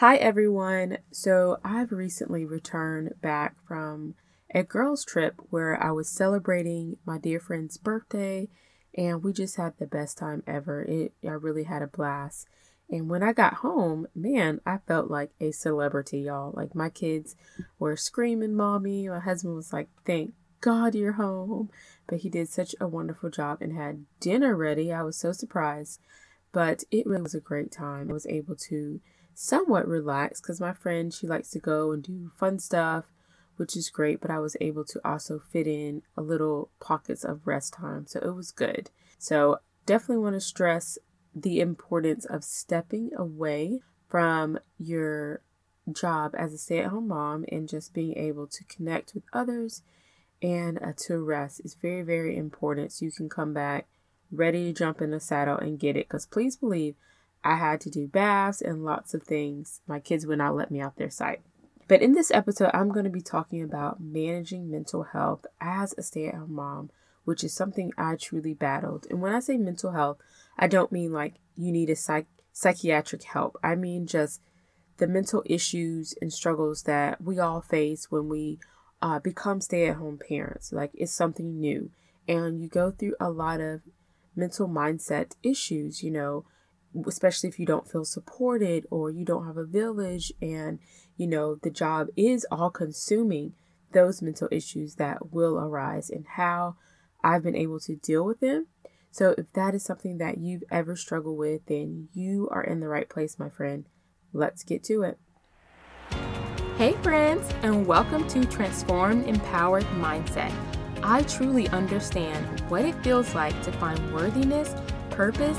Hi, everyone. So, I've recently returned back from a girls' trip where I was celebrating my dear friend's birthday, and we just had the best time ever. It, I really had a blast. And when I got home, man, I felt like a celebrity, y'all. Like, my kids were screaming, Mommy. My husband was like, Thank God you're home. But he did such a wonderful job and had dinner ready. I was so surprised. But it really was a great time. I was able to somewhat relaxed because my friend she likes to go and do fun stuff which is great but i was able to also fit in a little pockets of rest time so it was good. So definitely want to stress the importance of stepping away from your job as a stay-at-home mom and just being able to connect with others and uh, to rest is very very important so you can come back ready to jump in the saddle and get it because please believe I had to do baths and lots of things. My kids would not let me out their sight. But in this episode, I'm going to be talking about managing mental health as a stay at home mom, which is something I truly battled. And when I say mental health, I don't mean like you need a psych- psychiatric help. I mean just the mental issues and struggles that we all face when we uh, become stay at home parents. Like it's something new. And you go through a lot of mental mindset issues, you know, especially if you don't feel supported or you don't have a village and you know the job is all consuming those mental issues that will arise and how I've been able to deal with them. So if that is something that you've ever struggled with, then you are in the right place, my friend. Let's get to it. Hey, friends, and welcome to Transform Empowered Mindset. I truly understand what it feels like to find worthiness, purpose,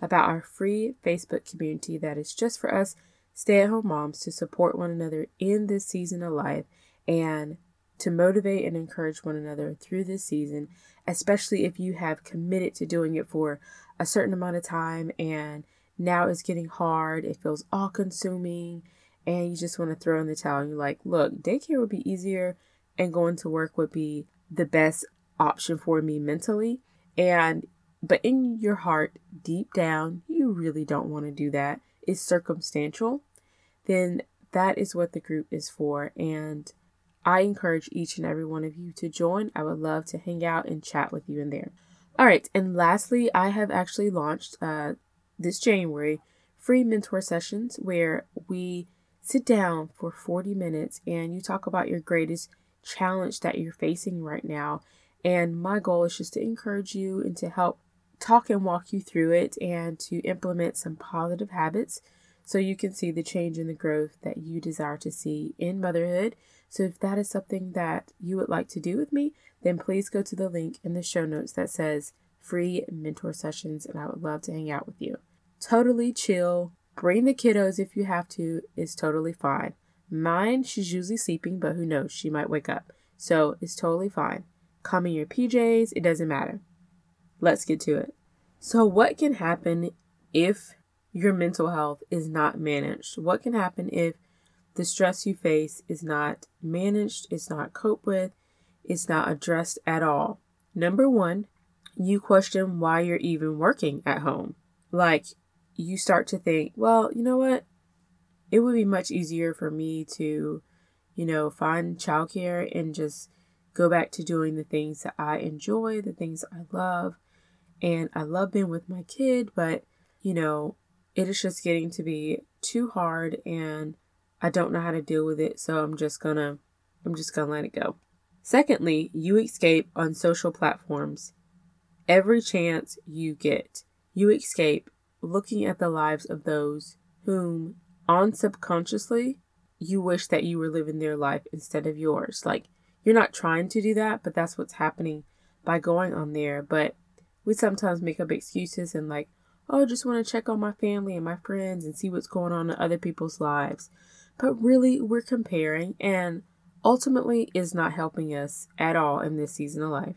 about our free Facebook community that is just for us stay at home moms to support one another in this season of life and to motivate and encourage one another through this season, especially if you have committed to doing it for a certain amount of time and now it's getting hard, it feels all consuming, and you just want to throw in the towel. And you're like, look, daycare would be easier and going to work would be the best option for me mentally. And but in your heart, deep down, you really don't want to do that. It's circumstantial. Then that is what the group is for. And I encourage each and every one of you to join. I would love to hang out and chat with you in there. All right. And lastly, I have actually launched uh, this January free mentor sessions where we sit down for 40 minutes and you talk about your greatest challenge that you're facing right now. And my goal is just to encourage you and to help talk and walk you through it and to implement some positive habits so you can see the change in the growth that you desire to see in motherhood. So, if that is something that you would like to do with me, then please go to the link in the show notes that says free mentor sessions, and I would love to hang out with you. Totally chill. Bring the kiddos if you have to, it's totally fine. Mine, she's usually sleeping, but who knows, she might wake up. So, it's totally fine. Come in your PJs, it doesn't matter. Let's get to it. So, what can happen if your mental health is not managed? What can happen if the stress you face is not managed, it's not coped with, it's not addressed at all? Number one, you question why you're even working at home. Like, you start to think, well, you know what? It would be much easier for me to, you know, find childcare and just go back to doing the things that I enjoy, the things I love and I love being with my kid, but you know, it is just getting to be too hard and I don't know how to deal with it, so I'm just gonna I'm just gonna let it go. Secondly, you escape on social platforms every chance you get. You escape looking at the lives of those whom on subconsciously you wish that you were living their life instead of yours. Like you're not trying to do that, but that's what's happening by going on there. But we sometimes make up excuses and like, oh, I just want to check on my family and my friends and see what's going on in other people's lives. but really we're comparing and ultimately is not helping us at all in this season of life.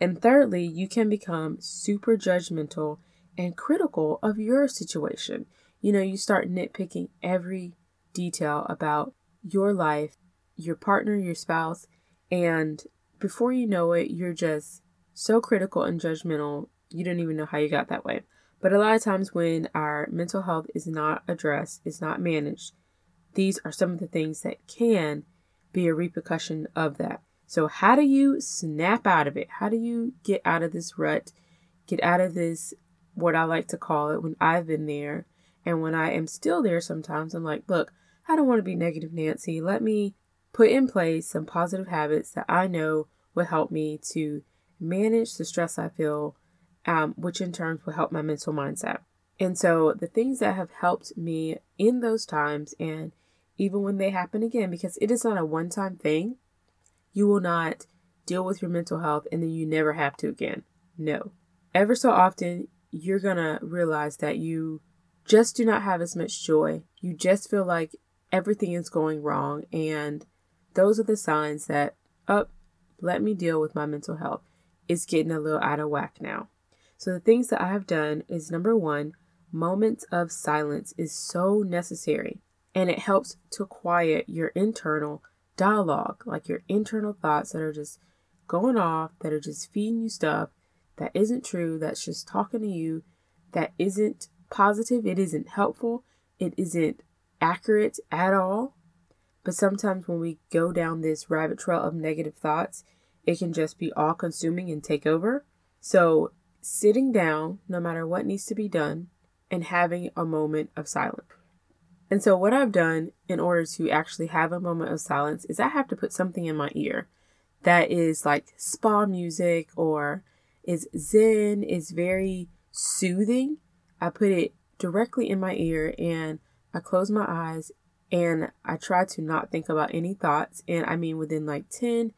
And thirdly, you can become super judgmental and critical of your situation. You know, you start nitpicking every detail about your life, your partner, your spouse, and before you know it, you're just so critical and judgmental, you don't even know how you got that way. But a lot of times when our mental health is not addressed, is not managed, these are some of the things that can be a repercussion of that. So, how do you snap out of it? How do you get out of this rut? Get out of this, what I like to call it, when I've been there. And when I am still there, sometimes I'm like, look, I don't want to be negative Nancy. Let me put in place some positive habits that I know will help me to manage the stress I feel, um, which in turn will help my mental mindset. And so, the things that have helped me in those times and even when they happen again, because it is not a one time thing. You will not deal with your mental health and then you never have to again. No. Ever so often, you're going to realize that you just do not have as much joy. You just feel like everything is going wrong. And those are the signs that, up, oh, let me deal with my mental health. It's getting a little out of whack now. So, the things that I have done is number one, moments of silence is so necessary and it helps to quiet your internal dialogue, like your internal thoughts that are just going off, that are just feeding you stuff that isn't true, that's just talking to you, that isn't positive, it isn't helpful, it isn't accurate at all. But sometimes when we go down this rabbit trail of negative thoughts, it can just be all consuming and take over. So, sitting down, no matter what needs to be done, and having a moment of silence. And so, what I've done in order to actually have a moment of silence is I have to put something in my ear that is like spa music or is zen, is very soothing. I put it directly in my ear and I close my eyes and I try to not think about any thoughts. And I mean, within like 10,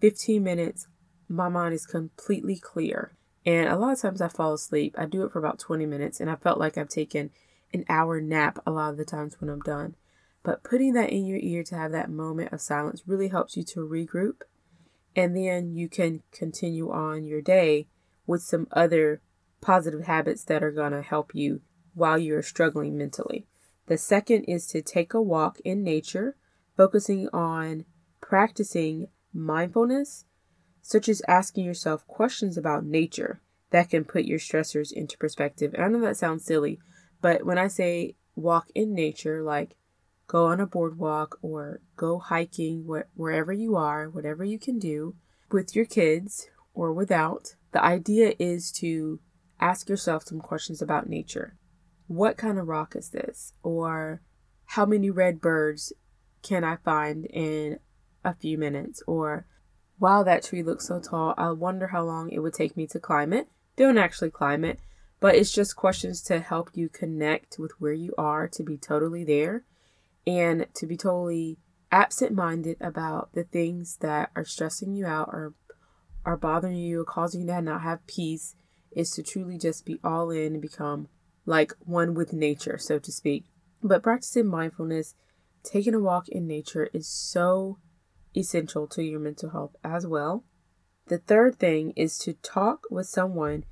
15 minutes, my mind is completely clear. And a lot of times I fall asleep. I do it for about 20 minutes and I felt like I've taken an hour nap a lot of the times when I'm done. But putting that in your ear to have that moment of silence really helps you to regroup. And then you can continue on your day with some other positive habits that are going to help you while you're struggling mentally. The second is to take a walk in nature, focusing on practicing mindfulness, such as asking yourself questions about nature that can put your stressors into perspective. And I know that sounds silly, but when I say walk in nature, like go on a boardwalk or go hiking wh- wherever you are, whatever you can do with your kids or without, the idea is to ask yourself some questions about nature. What kind of rock is this? Or how many red birds can I find in a few minutes? Or wow, that tree looks so tall. I wonder how long it would take me to climb it. Don't actually climb it, but it's just questions to help you connect with where you are, to be totally there, and to be totally absent minded about the things that are stressing you out or are bothering you or causing you to not have peace. Is to truly just be all in and become like one with nature, so to speak. But practicing mindfulness, taking a walk in nature is so essential to your mental health as well. The third thing is to talk with someone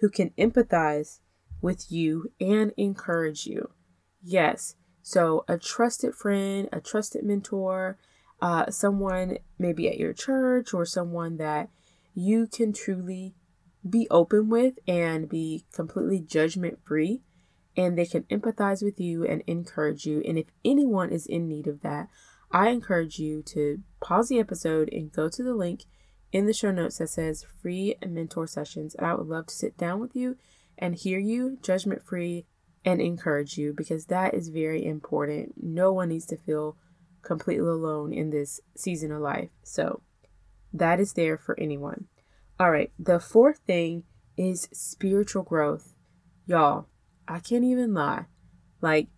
who can empathize with you and encourage you. Yes, so a trusted friend, a trusted mentor, uh, someone maybe at your church or someone that you can truly be open with and be completely judgment free. And they can empathize with you and encourage you. And if anyone is in need of that, I encourage you to pause the episode and go to the link in the show notes that says free mentor sessions. And I would love to sit down with you and hear you judgment free and encourage you because that is very important. No one needs to feel completely alone in this season of life. So that is there for anyone. All right, the fourth thing is spiritual growth. Y'all, I can't even lie. Like,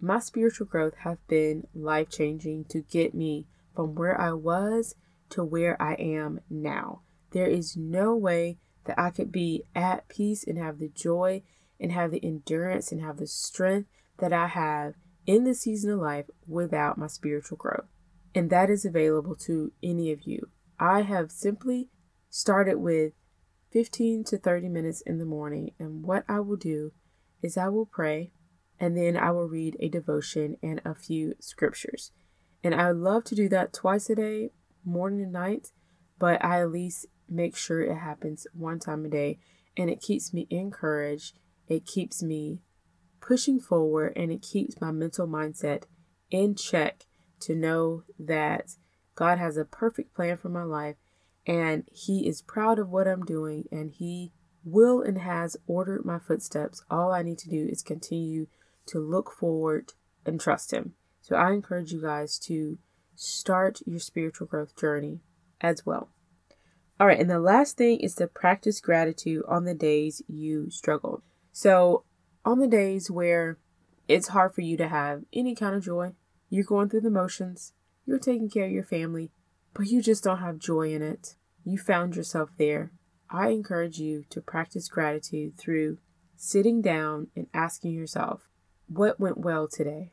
my spiritual growth have been life changing to get me from where I was to where I am now. There is no way that I could be at peace and have the joy and have the endurance and have the strength that I have in this season of life without my spiritual growth. And that is available to any of you. I have simply started with 15 to 30 minutes in the morning. And what I will do is I will pray and then I will read a devotion and a few scriptures. And I love to do that twice a day, morning and night, but I at least make sure it happens one time a day. And it keeps me encouraged, it keeps me pushing forward, and it keeps my mental mindset in check to know that God has a perfect plan for my life and He is proud of what I'm doing and He will and has ordered my footsteps. All I need to do is continue to look forward and trust Him. So I encourage you guys to start your spiritual growth journey as well. All right, and the last thing is to practice gratitude on the days you struggle. So, on the days where it's hard for you to have any kind of joy, you're going through the motions, you're taking care of your family, but you just don't have joy in it. You found yourself there. I encourage you to practice gratitude through sitting down and asking yourself, what went well today?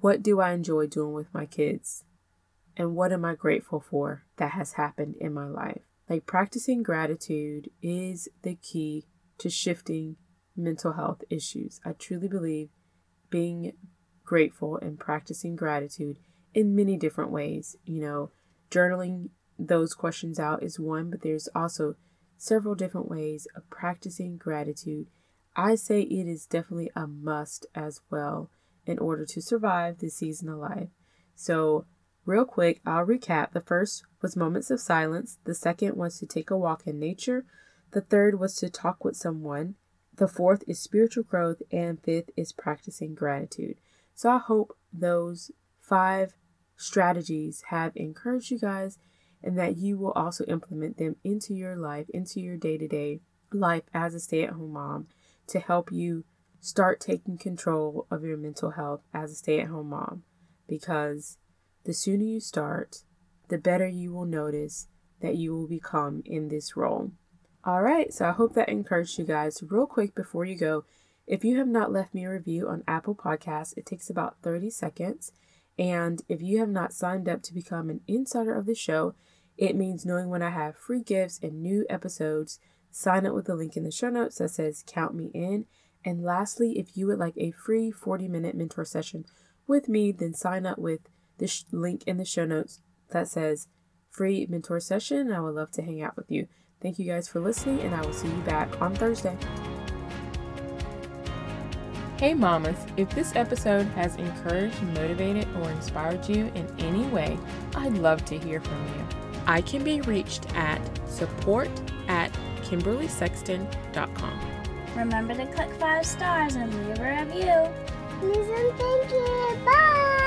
What do I enjoy doing with my kids? And what am I grateful for that has happened in my life? Like practicing gratitude is the key to shifting mental health issues. I truly believe being grateful and practicing gratitude in many different ways. You know, journaling those questions out is one, but there's also several different ways of practicing gratitude. I say it is definitely a must as well in order to survive this season of life. So, real quick, I'll recap. The first was moments of silence, the second was to take a walk in nature, the third was to talk with someone, the fourth is spiritual growth, and fifth is practicing gratitude. So, I hope those five strategies have encouraged you guys and that you will also implement them into your life, into your day to day life as a stay at home mom to help you start taking control of your mental health as a stay at home mom. Because the sooner you start, the better you will notice that you will become in this role. All right, so I hope that encouraged you guys. Real quick before you go, if you have not left me a review on Apple Podcasts, it takes about 30 seconds. And if you have not signed up to become an insider of the show, it means knowing when I have free gifts and new episodes. Sign up with the link in the show notes that says Count Me In. And lastly, if you would like a free 40 minute mentor session with me, then sign up with the sh- link in the show notes that says free mentor session. I would love to hang out with you. Thank you guys for listening, and I will see you back on Thursday. Hey, mamas, if this episode has encouraged, motivated, or inspired you in any way, I'd love to hear from you. I can be reached at support at KimberlySexton.com. Remember to click five stars and leave a review. Please and thank you. Bye.